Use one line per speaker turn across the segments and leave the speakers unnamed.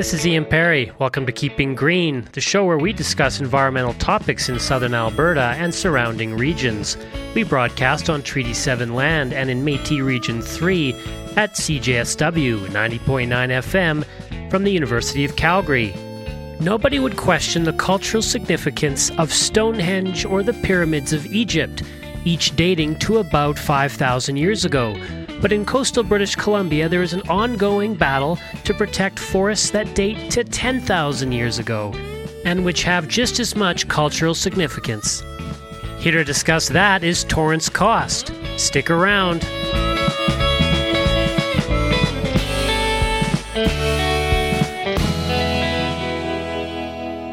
This is Ian Perry. Welcome to Keeping Green, the show where we discuss environmental topics in southern Alberta and surrounding regions. We broadcast on Treaty 7 land and in Metis Region 3 at CJSW 90.9 FM from the University of Calgary. Nobody would question the cultural significance of Stonehenge or the pyramids of Egypt, each dating to about 5,000 years ago. But in coastal British Columbia, there is an ongoing battle to protect forests that date to 10,000 years ago, and which have just as much cultural significance. Here to discuss that is Torrance Coste. Stick around.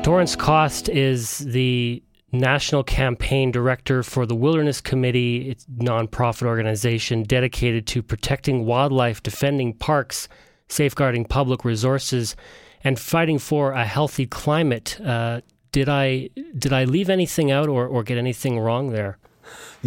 Torrance Coste is the national campaign director for the Wilderness Committee, it's nonprofit organization dedicated to protecting wildlife, defending parks, safeguarding public resources, and fighting for a healthy climate. Uh, did I did I leave anything out or, or get anything wrong there?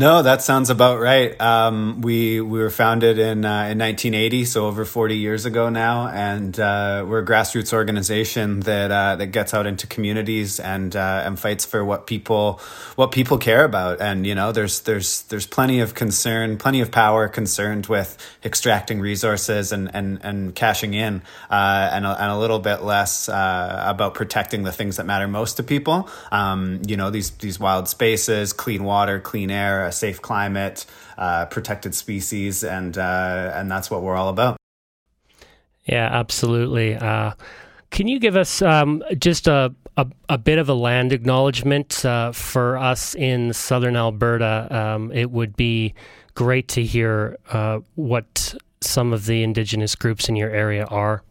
No, that sounds about right. Um, we we were founded in uh, in 1980, so over 40 years ago now, and uh, we're a grassroots organization that uh, that gets out into communities and uh, and fights for what people what people care about. And you know, there's there's there's plenty of concern, plenty of power concerned with extracting resources and and and cashing in, uh, and a, and a little bit less uh, about protecting the things that matter most to people. Um, you know, these these wild spaces, clean water, clean air safe climate, uh, protected species, and uh, and that's what we're all about.
Yeah, absolutely. Uh, can you give us um, just a, a, a bit of a land acknowledgement uh, for us in southern Alberta? Um, it would be great to hear uh, what some of the indigenous groups in your area are.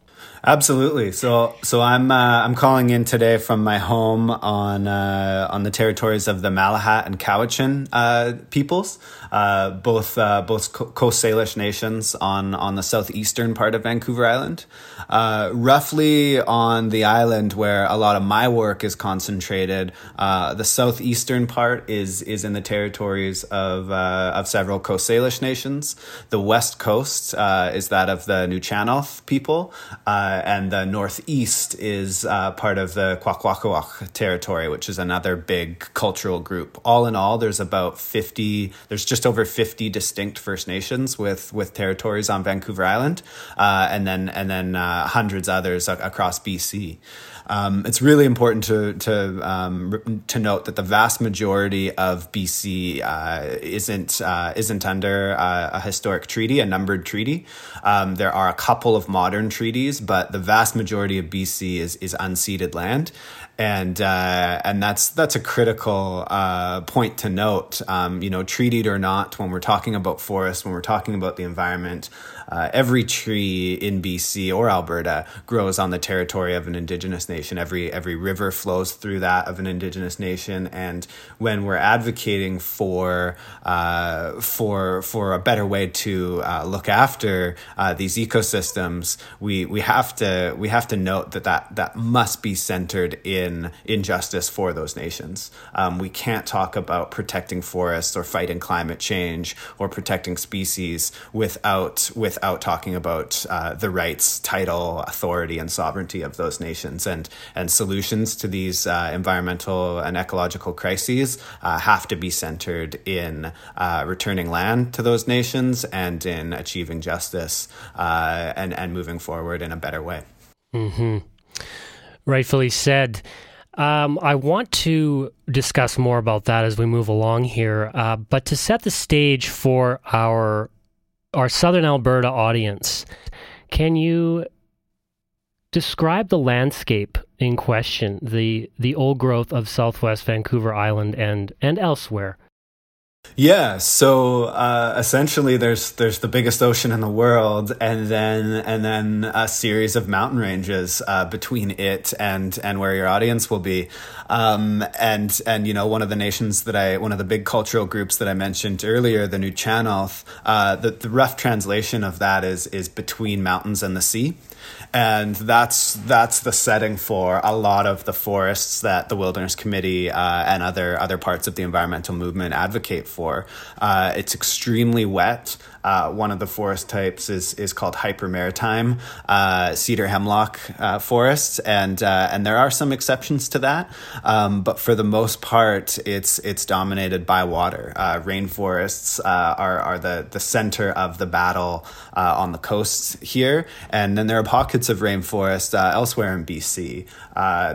Absolutely. So, so I'm uh, I'm calling in today from my home on uh, on the territories of the Malahat and Cowichan uh, peoples, uh, both uh, both Coast Salish nations on on the southeastern part of Vancouver Island. Uh, roughly on the island where a lot of my work is concentrated, the southeastern part is is in the territories of of several Coast Salish nations. The west coast is that of the Nuu-chah-nulth people. Uh, and the northeast is uh, part of the Kwakwaka'wakw territory, which is another big cultural group. All in all, there's about 50, there's just over 50 distinct First Nations with, with territories on Vancouver Island, uh, and then, and then uh, hundreds others across BC. Um, it's really important to to um, to note that the vast majority of BC uh, isn't uh, isn't under uh, a historic treaty, a numbered treaty. Um, there are a couple of modern treaties, but the vast majority of BC is is unceded land, and uh, and that's that's a critical uh, point to note. Um, you know, treated or not, when we're talking about forests, when we're talking about the environment, uh, every tree in BC or Alberta grows on the territory of an Indigenous nation. Every every river flows through that of an Indigenous nation, and when we're advocating for uh, for for a better way to uh, look after uh, these ecosystems, we we have to we have to note that that that must be centered in injustice for those nations. Um, we can't talk about protecting forests or fighting climate change or protecting species without with without talking about uh, the rights, title, authority, and sovereignty of those nations. And, and solutions to these uh, environmental and ecological crises uh, have to be centered in uh, returning land to those nations and in achieving justice uh, and, and moving forward in a better way.
Mm-hmm. Rightfully said. Um, I want to discuss more about that as we move along here. Uh, but to set the stage for our our Southern Alberta audience, can you describe the landscape in question, the the old growth of Southwest Vancouver Island and and elsewhere?
Yeah, so uh, essentially, there's there's the biggest ocean in the world, and then and then a series of mountain ranges uh, between it and and where your audience will be, um, and and you know one of the nations that I one of the big cultural groups that I mentioned earlier, the Nuu-chah-nulth, uh, the the rough translation of that is is between mountains and the sea and that's that's the setting for a lot of the forests that the Wilderness Committee uh, and other other parts of the environmental movement advocate for. Uh, it's extremely wet. Uh, one of the forest types is is called hypermaritime uh, cedar hemlock uh, forests, and uh, and there are some exceptions to that, um, but for the most part, it's it's dominated by water. Uh, rainforests uh, are are the the center of the battle on the coast here, and then there are pockets of rainforest elsewhere in BC.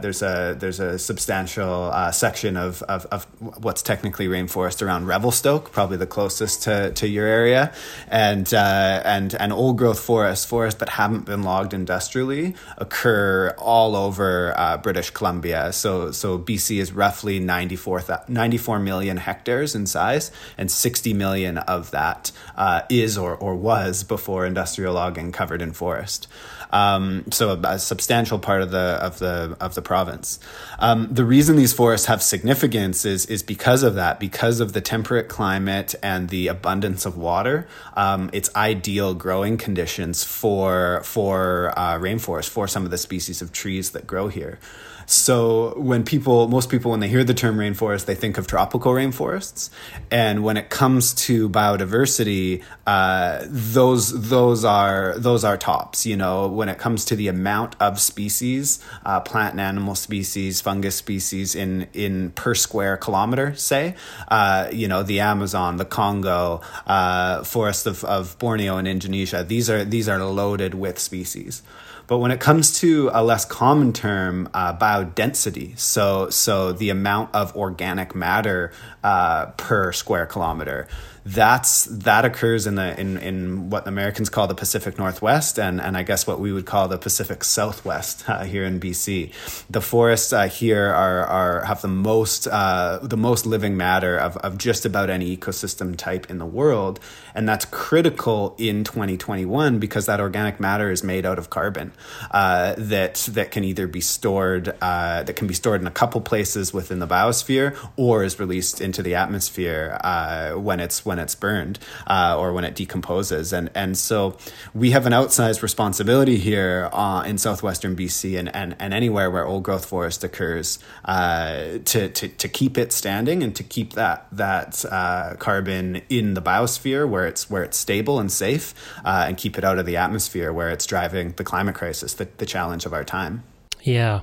there's a there's a substantial section of, of, of what's technically rainforest around Revelstoke, probably the closest to, to your area and uh, and and old growth forests, forests that haven't been logged industrially, occur all over uh, British Columbia. So so BC is roughly 94, 94 million hectares in size, and 60 million of that uh, is or or was before industrial logging covered in forest. Um, so a, a, substantial part of the of the of the province. Um, the reason these forests have significance is is because of that, because of the temperate climate and the abundance of water. Um, it's ideal growing conditions for for uh, rainforest for some of the species of trees that grow here. So when people, most people, when they hear the term rainforest, they think of tropical rainforests. And when it comes to biodiversity, uh, those those are those are tops. You know, when it comes to the amount of species, uh, plant and animal species, fungus species in in per square kilometer, say, uh, you know, the Amazon, the Congo, uh, forest of, of Borneo and Indonesia. These are these are loaded with species. But when it comes to a less common term, uh, biodensity, so so the amount of organic matter uh, per square kilometer, that's that occurs in the in, in what Americans call the Pacific Northwest and and I guess what we would call the Pacific Southwest uh, here in BC. The forests uh, here are are have the most uh, the most living matter of of just about any ecosystem type in the world, and that's critical in 2021 because that organic matter is made out of carbon uh, that that can either be stored uh, that can be stored in a couple places within the biosphere or is released into the atmosphere uh, when it's when when it's burned uh, or when it decomposes. And, and so we have an outsized responsibility here uh, in southwestern BC and, and, and anywhere where old growth forest occurs uh, to, to, to keep it standing and to keep that, that uh, carbon in the biosphere where it's, where it's stable and safe uh, and keep it out of the atmosphere where it's driving the climate crisis, the, the challenge of our time.
Yeah.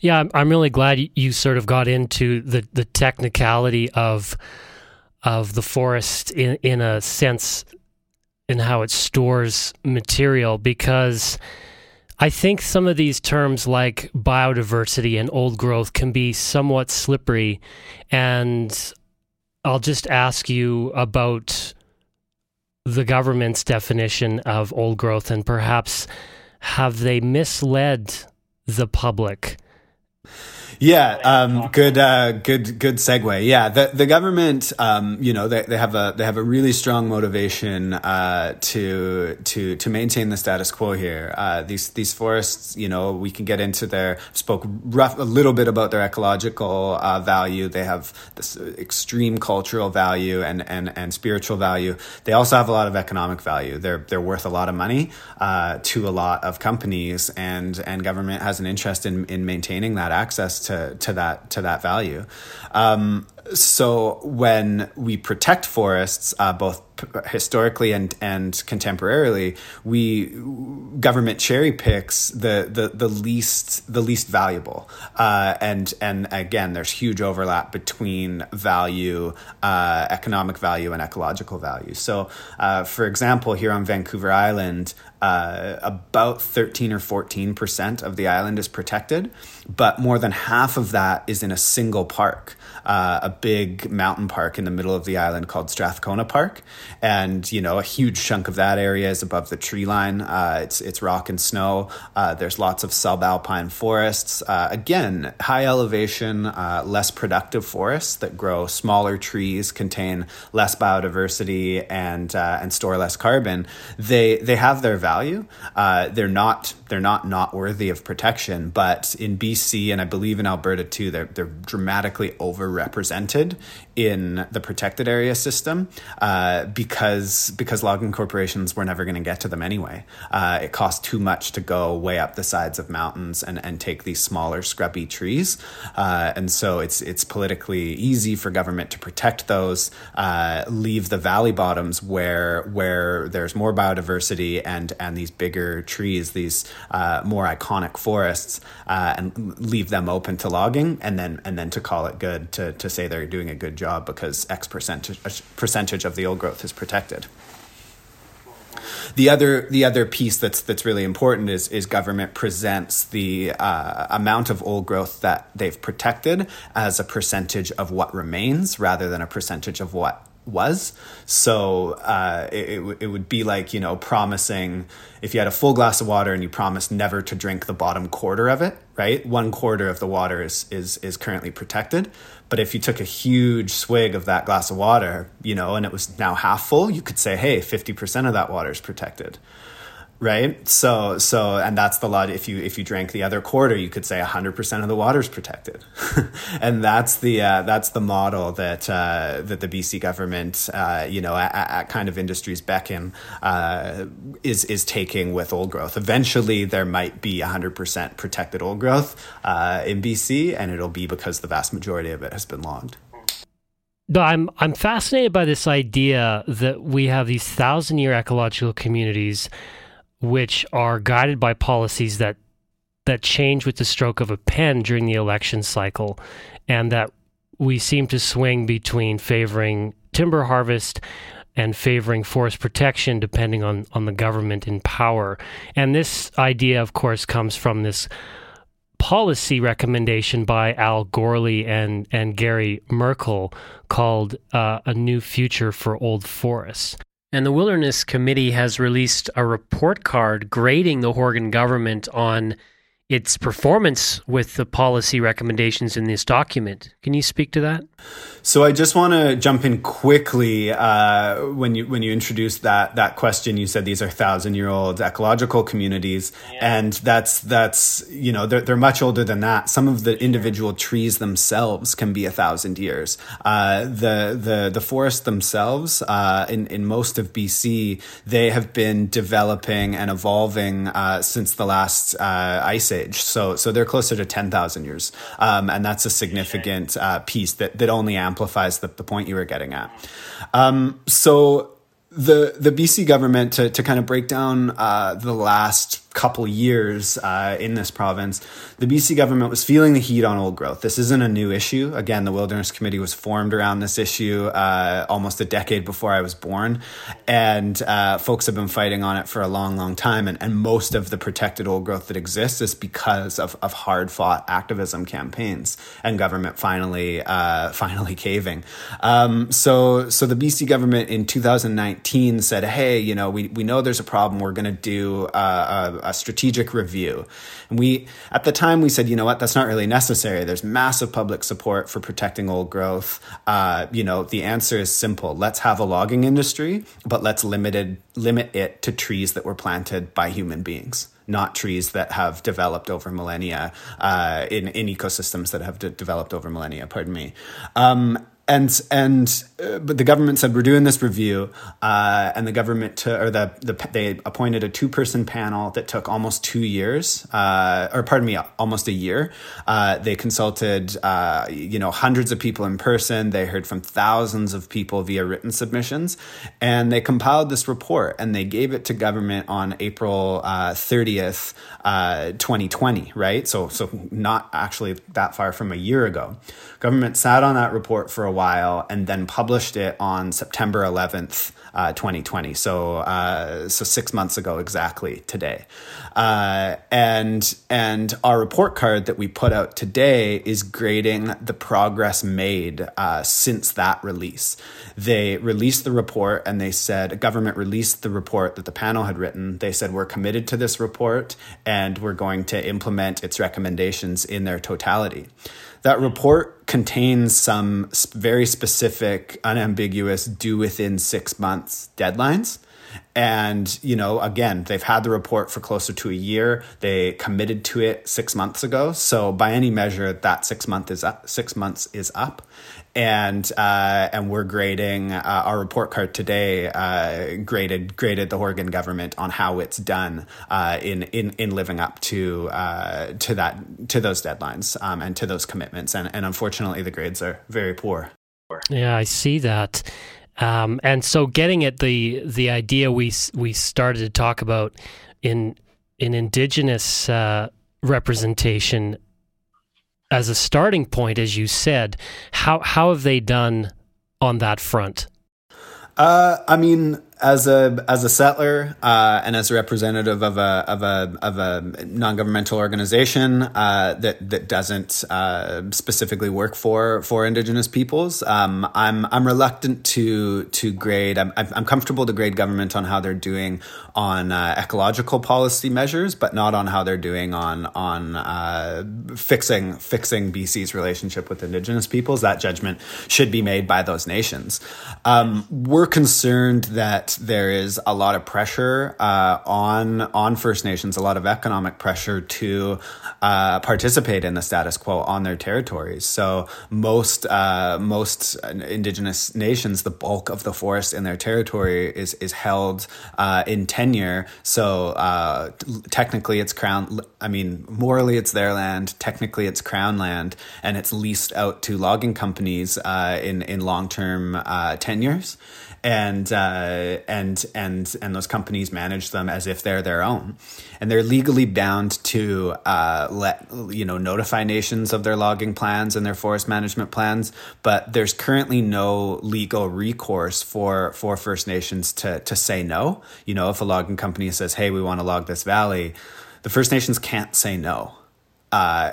Yeah, I'm really glad you sort of got into the the technicality of of the forest in, in a sense in how it stores material because I think some of these terms like biodiversity and old growth can be somewhat slippery. And I'll just ask you about the government's definition of old growth and perhaps have they misled the public?
Yeah, um, good, uh, good, good segue. Yeah, the the government, um, you know, they, they have a they have a really strong motivation uh, to to to maintain the status quo here. Uh, these these forests, you know, we can get into their spoke rough a little bit about their ecological uh, value. They have this extreme cultural value and and and spiritual value. They also have a lot of economic value. They're they're worth a lot of money uh, to a lot of companies, and and government has an interest in in maintaining that access to to that to that value. Um, so when we protect forests, uh, both historically and and contemporarily, we government cherry picks the the, the least the least valuable, uh, and and again, there's huge overlap between value, uh, economic value, and ecological value. So, uh, for example, here on Vancouver Island, uh, about 13 or 14 percent of the island is protected, but more than half of that is in a single park uh, big mountain park in the middle of the island called Strathcona Park, and you know a huge chunk of that area is above the tree line. Uh, it's it's rock and snow. Uh, there's lots of subalpine forests. Uh, again, high elevation, uh, less productive forests that grow smaller trees, contain less biodiversity, and uh, and store less carbon. They they have their value. they're not they're not not worthy of protection, but in BC and I believe in Alberta too, they're they're dramatically overrepresented in the protected area system uh, because because logging corporations were never going to get to them anyway. Uh, it cost too much to go way up the sides of mountains and, and take these smaller scrubby trees, uh, and so it's it's politically easy for government to protect those, uh, leave the valley bottoms where where there's more biodiversity and and these bigger trees, these uh, more iconic forests, uh, and leave them open to logging, and then and then to call it good to to say they're doing a good job because X percentage percentage of the old growth is protected. The other the other piece that's that's really important is is government presents the uh, amount of old growth that they've protected as a percentage of what remains rather than a percentage of what was. So uh, it, it, it would be like, you know, promising if you had a full glass of water and you promised never to drink the bottom quarter of it, right? One quarter of the water is, is, is currently protected. But if you took a huge swig of that glass of water, you know, and it was now half full, you could say, hey, 50% of that water is protected right? So so and that's the lot if you if you drank the other quarter you could say 100% of the water is protected. And that's the uh, that's the model that uh, that the BC government uh, you know at, at, kind of industries beckon uh, is is taking with old growth. Eventually there might be 100% protected old growth uh, in BC and it'll be because the vast majority of it has been logged.
I'm I'm fascinated by this idea that we have these thousand year ecological communities which are guided by policies that that change with the stroke of a pen during the election cycle, and that we seem to swing between favoring timber harvest and favoring forest protection depending on, on the government in power. And this idea, of course, comes from this policy recommendation by Al Gorley and, and Garry Merkel called uh, A New Future for Old Forests. And the Wilderness Committee has released a report card grading the Horgan government on its performance with the policy recommendations in this document. Can you speak to that?
So I just want to jump in quickly. Uh, when you when you introduced that that question, you said these are thousand year old ecological communities, yeah. and that's that's you know they're they're much older than that. Some of the individual trees themselves can be a thousand years. Uh, the the the forests themselves uh, in in most of BC they have been developing and evolving uh, since the last uh, ice age. So so they're closer to ten thousand years, um, and that's a significant uh, piece that that only amplifies the, the point you were getting at. Um, so the the BC government to to kind of break down uh, the last couple years uh, in this province, the BC government was feeling the heat on old growth. This isn't a new issue. Again, the Wilderness Committee was formed around this issue uh, almost a decade before I was born, and uh, folks have been fighting on it for a long, long time. And, and most of the protected old growth that exists is because of, of hard fought activism campaigns and government finally uh, finally caving. Um, so so the BC government in 2019 said, hey, you know, we we know there's a problem. We're going to do uh, a strategic review. And we, at the time, we said, you know what, that's not really necessary. There's massive public support for protecting old growth. Uh, you know, the answer is simple. Let's have a logging industry, but let's limited, limit it to trees that were planted by human beings not trees that have developed over millennia uh, in, in ecosystems that have de- developed over millennia. Pardon me. Um, and and uh, but the government said we're doing this review, uh, and the government to, or the, the they appointed a two person panel that took almost two years, uh, or pardon me, almost a year. Uh, they consulted uh, you know hundreds of people in person. They heard from thousands of people via written submissions, and they compiled this report and they gave it to government on April uh, thirtieth, twenty twenty. Right, so so not actually that far from a year ago. Government sat on that report for a while and then published it on September 11th, uh, 2020. So, uh, so six months ago exactly today. Uh, and, and our report card that we put out today is grading the progress made uh, since that release. They released the report and they said, government released the report that the panel had written. They said, we're committed to this report and we're going to implement its recommendations in their totality. That report contains some very specific, unambiguous, do within six months months deadlines. And, you know, again, they've had the report for closer to a year. They committed to it six months ago. So by any measure, that six month is up, six months is up. And uh, and we're grading uh, our report card today. Uh, graded graded the Horgan government on how it's done uh, in in in living up to uh, to that to those deadlines um, and to those commitments. And and unfortunately, the grades are very poor.
Yeah, I see that. Um, and so, getting at the the idea we we started to talk about in in indigenous uh, representation as a starting point, as you said, how how have they done on that front?
Uh, I mean, as a as a settler uh, and as a representative of a of a of a non governmental organization uh, that that doesn't uh, specifically work for for Indigenous peoples, um, I'm I'm reluctant to to grade. I'm I'm comfortable to grade government on how they're doing on uh, ecological policy measures, but not on how they're doing on on uh, fixing fixing BC's relationship with Indigenous peoples. That judgment should be made by those nations. Um, we're concerned that there is a lot of pressure uh, on on First Nations, a lot of economic pressure to uh, participate in the status quo on their territories. So most uh, most Indigenous nations, the bulk of the forest in their territory is is held uh, in tenure. So uh, technically, it's crown. I mean, morally, it's their land. Technically, it's crown land, and it's leased out to logging companies uh, in in long term tenures and uh, and and and those companies manage them as if they're their own, and they're legally bound to uh, let you know notify nations of their logging plans and their forest management plans. But there's currently no legal recourse for for First Nations to to say no. You know, if a logging company says, "Hey, we want to log this valley," the First Nations can't say no uh,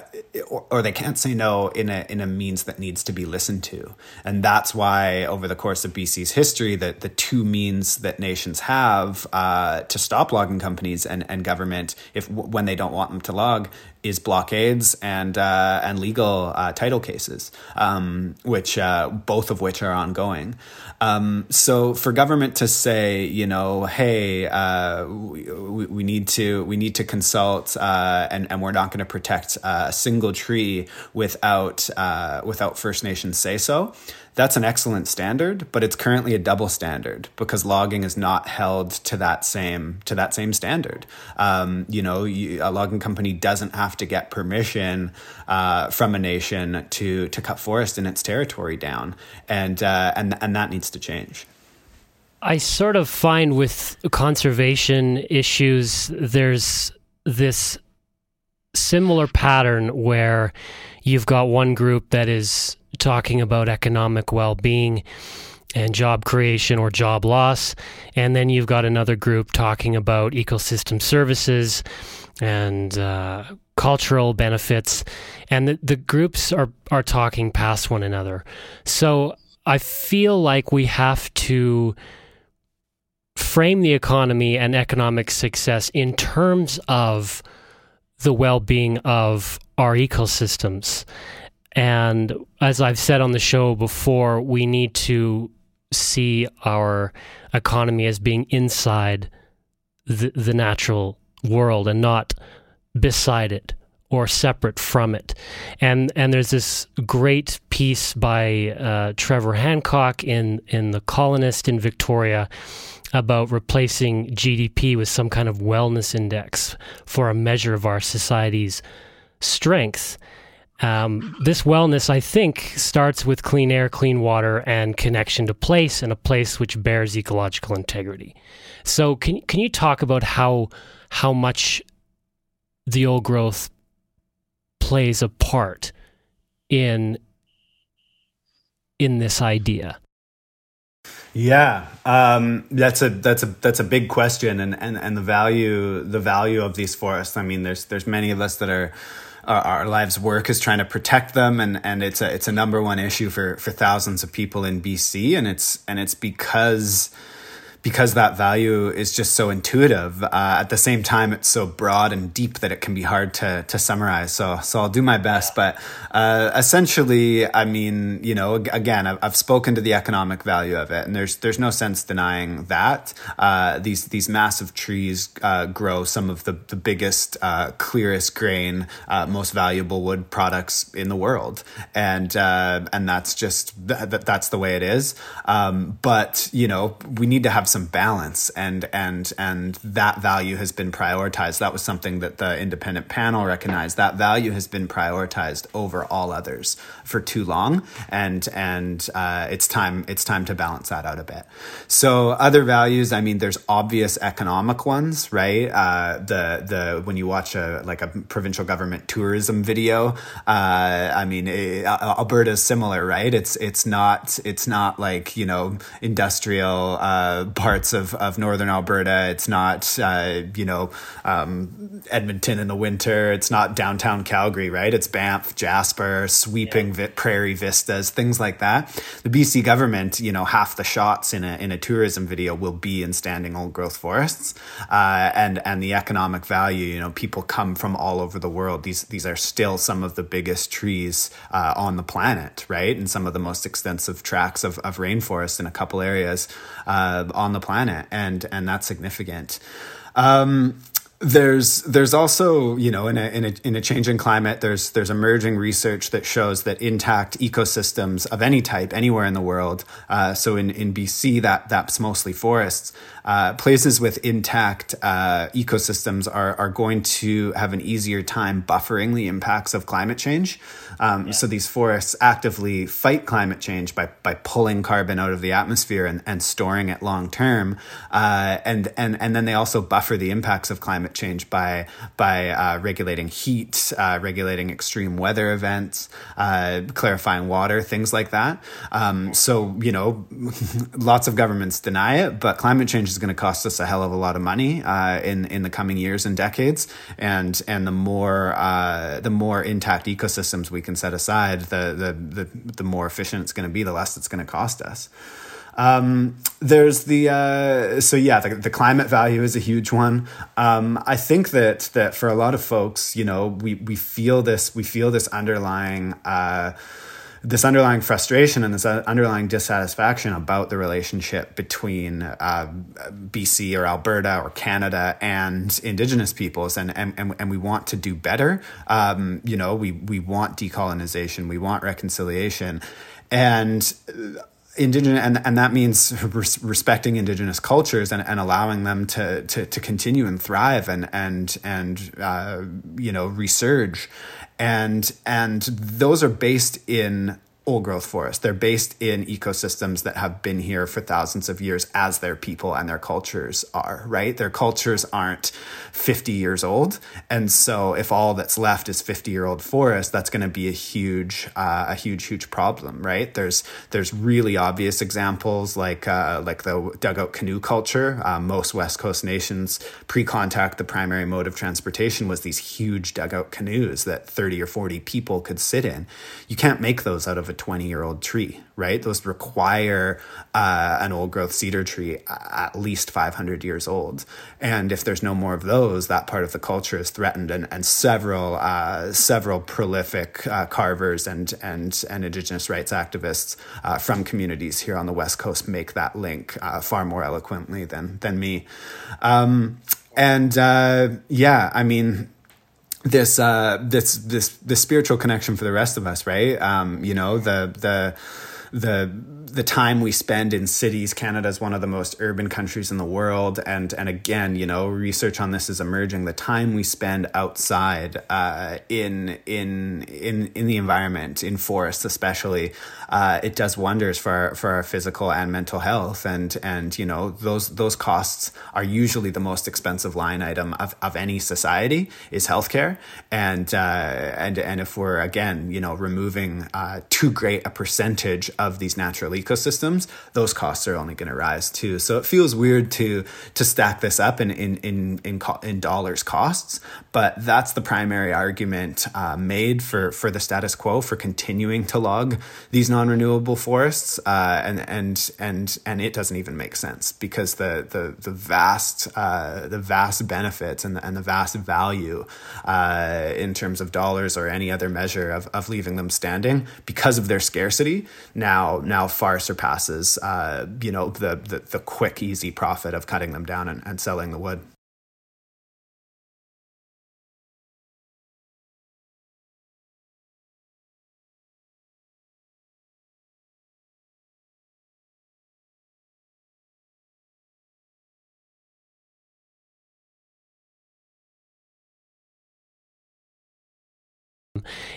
or, or, they can't say no in a in a means that needs to be listened to, and that's why over the course of BC's history, that the two means that nations have uh, to stop logging companies and, and government, if when they don't want them to log, is blockades and uh, and legal uh, title cases, um, which uh, both of which are ongoing. Um, so for government to say, you know, hey, uh, we, we, need to we need to consult, uh, and and we're not going to protect uh, a single tree without without First Nations say so that's an excellent standard, but it's currently a double standard because logging is not held to that same to that same standard. Um, you know, you, a logging company doesn't have to get permission uh, from a nation to to cut forest in its territory down, and uh, and and that needs to change.
I sort of find with conservation issues, there's this similar pattern where you've got one group that is talking about economic well being and job creation or job loss. And then you've got another group talking about ecosystem services and uh, cultural benefits. And the, the groups are, are talking past one another. So I feel like we have to frame the economy and economic success in terms of the well being of our ecosystems. And as I've said on the show before, we need to see our economy as being inside the, the natural world and not beside it or separate from it. And and there's this great piece by uh, Trevor Hancock in in the Colonist in Victoria about replacing GDP with some kind of wellness index for a measure of our society's strength. Um, this wellness, I think, starts with clean air, clean water, and connection to place, and a place which bears ecological integrity. So, can can you talk about how how much the old growth plays a part in in this idea?
Yeah, um, that's a that's a that's a big question, and, and and the value the value of these forests. I mean, there's there's many of us that are our, our lives work is trying to protect them and and it's a it's a number one issue for for thousands of people in BC and it's and it's because because that value is just so intuitive. Uh, at the same time, it's so broad and deep that it can be hard to to summarize. So so I'll do my best, but uh, essentially, I mean, you know, again, I've, I've, spoken to the economic value of it, and there's there's no sense denying that uh, these these massive trees uh, grow some of the the biggest, uh, clearest grain, uh, most valuable wood products in the world, and and that's just that, that's the way it is. Um, but you know, we need to have some balance and and and that value has been prioritized. That was something that the independent panel recognized. That value has been prioritized over all others for too long and and uh, it's time it's time to balance that out a bit. So other values i mean there's obvious economic ones right? Uh, the the when you watch a like a provincial government tourism video uh, i mean it, alberta is similar right? It's it's not it's not like you know industrial uh, parts of, of northern Alberta. It's not, uh, you know, um, Edmonton in the winter. It's not downtown Calgary, right? It's Banff, Jasper, sweeping yeah. vi- prairie vistas, things like that. The BC government, you know, half the shots in a in a tourism video will be in standing old growth forests, uh, and and the economic value. You know, people come from all over the world. These these are still some of the biggest trees uh, on the planet, right? And some of the most extensive tracts of, of rainforest in a couple areas uh, on the planet, and and that's significant. Um, there's there's also you know in a, in a in a changing climate there's there's emerging research that shows that intact ecosystems of any type anywhere in the world uh, so in in BC that that's mostly forests uh, places with intact uh, ecosystems are are going to have an easier time buffering the impacts of climate change um, yeah. so these forests actively fight climate change by by pulling carbon out of the atmosphere and, and storing it long term uh, and and and then they also buffer the impacts of climate climate change by by uh, regulating heat, uh, regulating extreme weather events, uh, clarifying water, things like that. Um, so you know, lots of governments deny it, but climate change is going to cost us a hell of a lot of money uh, in in the coming years and decades. And and the more uh, the more intact ecosystems we can set aside, the the the, the more efficient it's going to be, the less it's going to cost us. Um, there's the uh, so yeah, the, the, climate value is a huge one. Um, I think that that for a lot of folks, you know, we we feel this we feel this underlying. Uh, this underlying frustration and this underlying dissatisfaction about the relationship between uh, BC or Alberta or Canada and Indigenous peoples, and and, and we want to do better. Um, you know, we we want decolonization, we want reconciliation, and indigenous and, and that means res- respecting indigenous cultures and, and allowing them to, to, to continue and thrive and and and uh, you know resurge. And and those are based in old growth forest. They're based in ecosystems that have been here for thousands of years as their people and their cultures are, right? Their cultures aren't 50 years old. And so if all that's left is 50 year old forest, that's going to be a huge, uh, a huge, huge problem, right? There's, there's really obvious examples like, uh, like the dugout canoe culture. Uh, most West Coast nations pre-contact, the primary mode of transportation was these huge dugout canoes that 30 or 40 people could sit in. You can't make those out of a 20 year old tree, right? Those require uh, an old growth cedar tree at least 500 years old. And if there's no more of those, that part of the culture is threatened. And, and several, uh, several prolific uh, carvers and, and, and indigenous rights activists uh, from communities here on the West Coast make that link uh, far more eloquently than, than me. Um, and uh, yeah, I mean, this uh this this this spiritual connection for the rest of us right? Um you know the the the the time we spend in cities canada is one of the most urban countries in the world and and again you know research on this is emerging the time we spend outside uh, in in in in the environment in forests especially uh, it does wonders for for our physical and mental health. And and you know those those costs are usually the most expensive line item of, of any society is healthcare. And uh, and and if we're again you know removing uh, too great a percentage of these natural ecosystems, those costs are only going to rise too. So it feels weird to to stack this up in in in in, in dollars costs, but that's the primary argument uh, made for for the status quo for continuing to log these non-renewable forests, uh, and and and and it doesn't even make sense because the the the vast uh, the vast benefits and the, and the vast value uh, in terms of dollars or any other measure of, of leaving them standing because of their scarcity now now far surpasses uh, you know the, the the quick easy profit of cutting them down and, and selling the wood.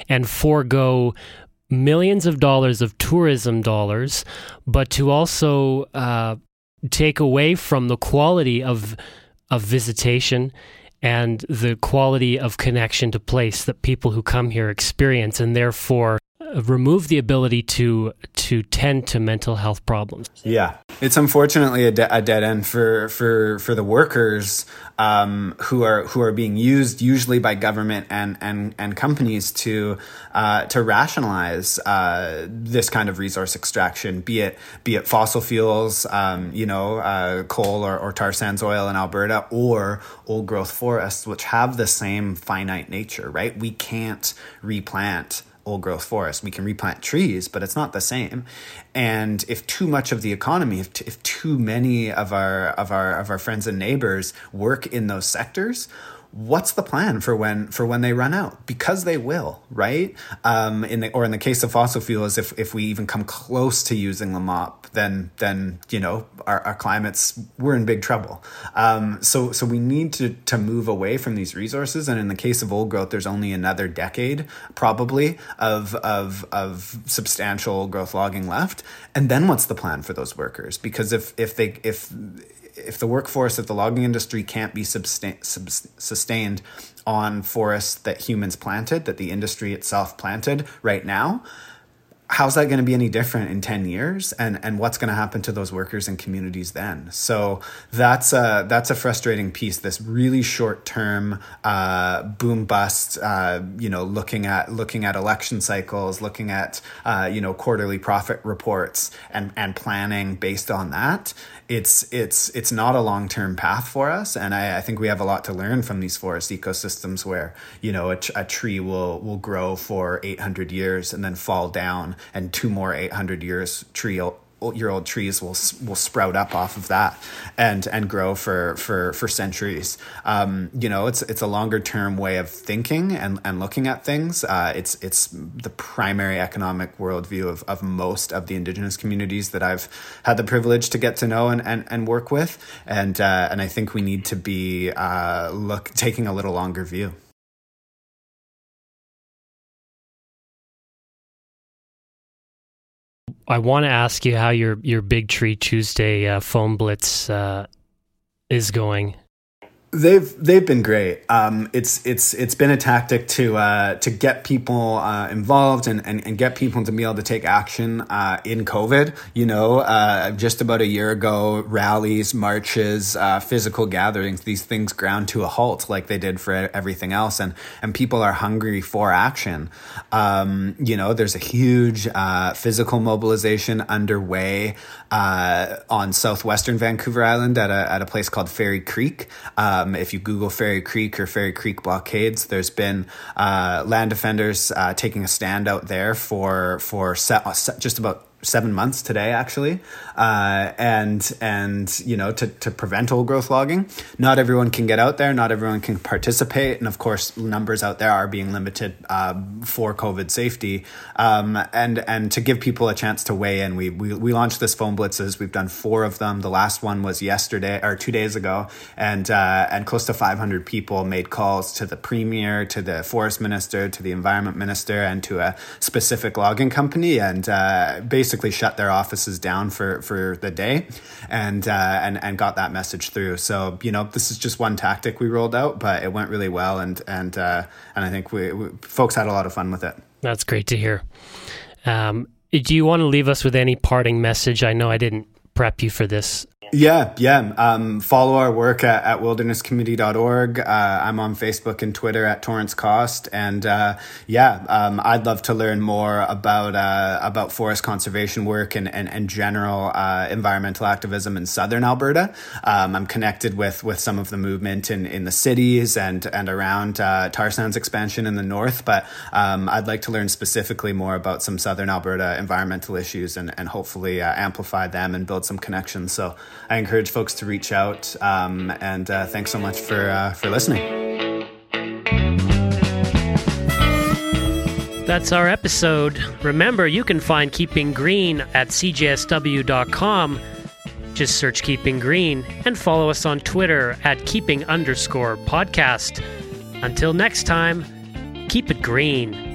and forego millions of dollars of tourism dollars, but to also uh, take away from the quality of of visitation and the quality of connection to place that people who come here experience, and therefore remove the ability to to tend to mental health problems.
Yeah, it's unfortunately a, de- a dead end for for for the workers um, who are who are being used usually by government and and and companies to uh, to rationalize uh, this kind of resource extraction, be it be it fossil fuels, um, you know, uh, coal or, or tar sands oil in Alberta, or old growth forests, which have the same finite nature. Right, we can't replant old growth forest. We can replant trees, but it's not the same. And if too much of the economy, if, t- if too many of our of our of our friends and neighbors work in those sectors, what's the plan for when for when they run out? Because they will right? Um in the or in the case of fossil fuels if if we even come close to using them up then then you know our, our climates we're in big trouble. Um so so we need to to move away from these resources. And in the case of old growth there's only another decade probably of of of substantial growth logging left. And then what's the plan for those workers? Because if if they if if the workforce of the logging industry can't be sustain, sustained on forests that humans planted, that the industry itself planted right now, how's that going to be any different in 10 years? And and what's going to happen to those workers and communities then? So that's a that's a frustrating piece this really short term uh, boom bust uh, you know looking at looking at election cycles looking at uh, you know quarterly profit reports and and planning based on that. It's it's it's not a long term path for us, and I, I, think we have a lot to learn from these forest ecosystems where you know a, a tree will will grow for 800 years and then fall down, and two more 800 years tree year old trees will will sprout up off of that and and grow for for for centuries. Um, you know, it's it's a longer term way of thinking and, and looking at things. Uh, it's it's the primary economic worldview of, of most of the indigenous communities that I've had the privilege to get to know and, and, and work with. And uh, and I think we need to be uh, look taking a little longer view.
I want to ask you how your your Big Tree Tuesday uh, foam blitz uh, is going.
They've they've been great. Um, it's it's it's been a tactic to uh, to get people uh, involved and, and, and get people to be able to take action uh, in COVID. You know, uh, just about a year ago, rallies, marches, uh, physical gatherings, these things ground to a halt like they did for everything else, and and people are hungry for action. Um, you know, there's a huge uh, physical mobilization underway on southwestern Vancouver Island at a at a place called Fairy Creek. Um, if you Google Fairy Creek or Fairy Creek blockades, there's been uh, land defenders uh, taking a stand out there for for set, just about seven months today, actually, uh, and and you know to to prevent old growth logging. Not everyone can get out there. Not everyone can participate, and of course, numbers out there are being limited uh, for COVID safety. Um, and and to give people a chance to weigh in, we we we launched this phone blitzes. We've done four of them. The last one was yesterday or two days ago, and uh, and close to 500 people made calls to the premier, to the forest minister, to the environment minister, and to a specific logging company, and uh, basically shut their offices down for for the day, and uh, and and got that message through. So you know, this is just one tactic we rolled out, but it went really well, and and uh, and I think we, we folks had a lot of fun with it.
That's great to hear. Um, Do you want to leave us with any parting message? I know I didn't prep you for this
yeah, yeah. Um, follow our work at, at wildernesscommittee.org. Uh, I'm on Facebook and Twitter at Torrance Coste. And uh, yeah, um, I'd love to learn more about uh, about forest conservation work and, and, and general uh, environmental activism in southern Alberta. Um, I'm connected with with some of the movement in, in the cities and, and around uh, tar sands expansion in the north. But um, I'd like to learn specifically more about some southern Alberta environmental issues and, and hopefully uh, amplify them and build some connections. So I encourage folks to reach out. Um, and uh, thanks so much for uh, for listening.
That's our episode. Remember, you can find Keeping Green at cjsw.com. Just search Keeping Green and follow us on Twitter at keeping underscore podcast. Until next time, keep it green.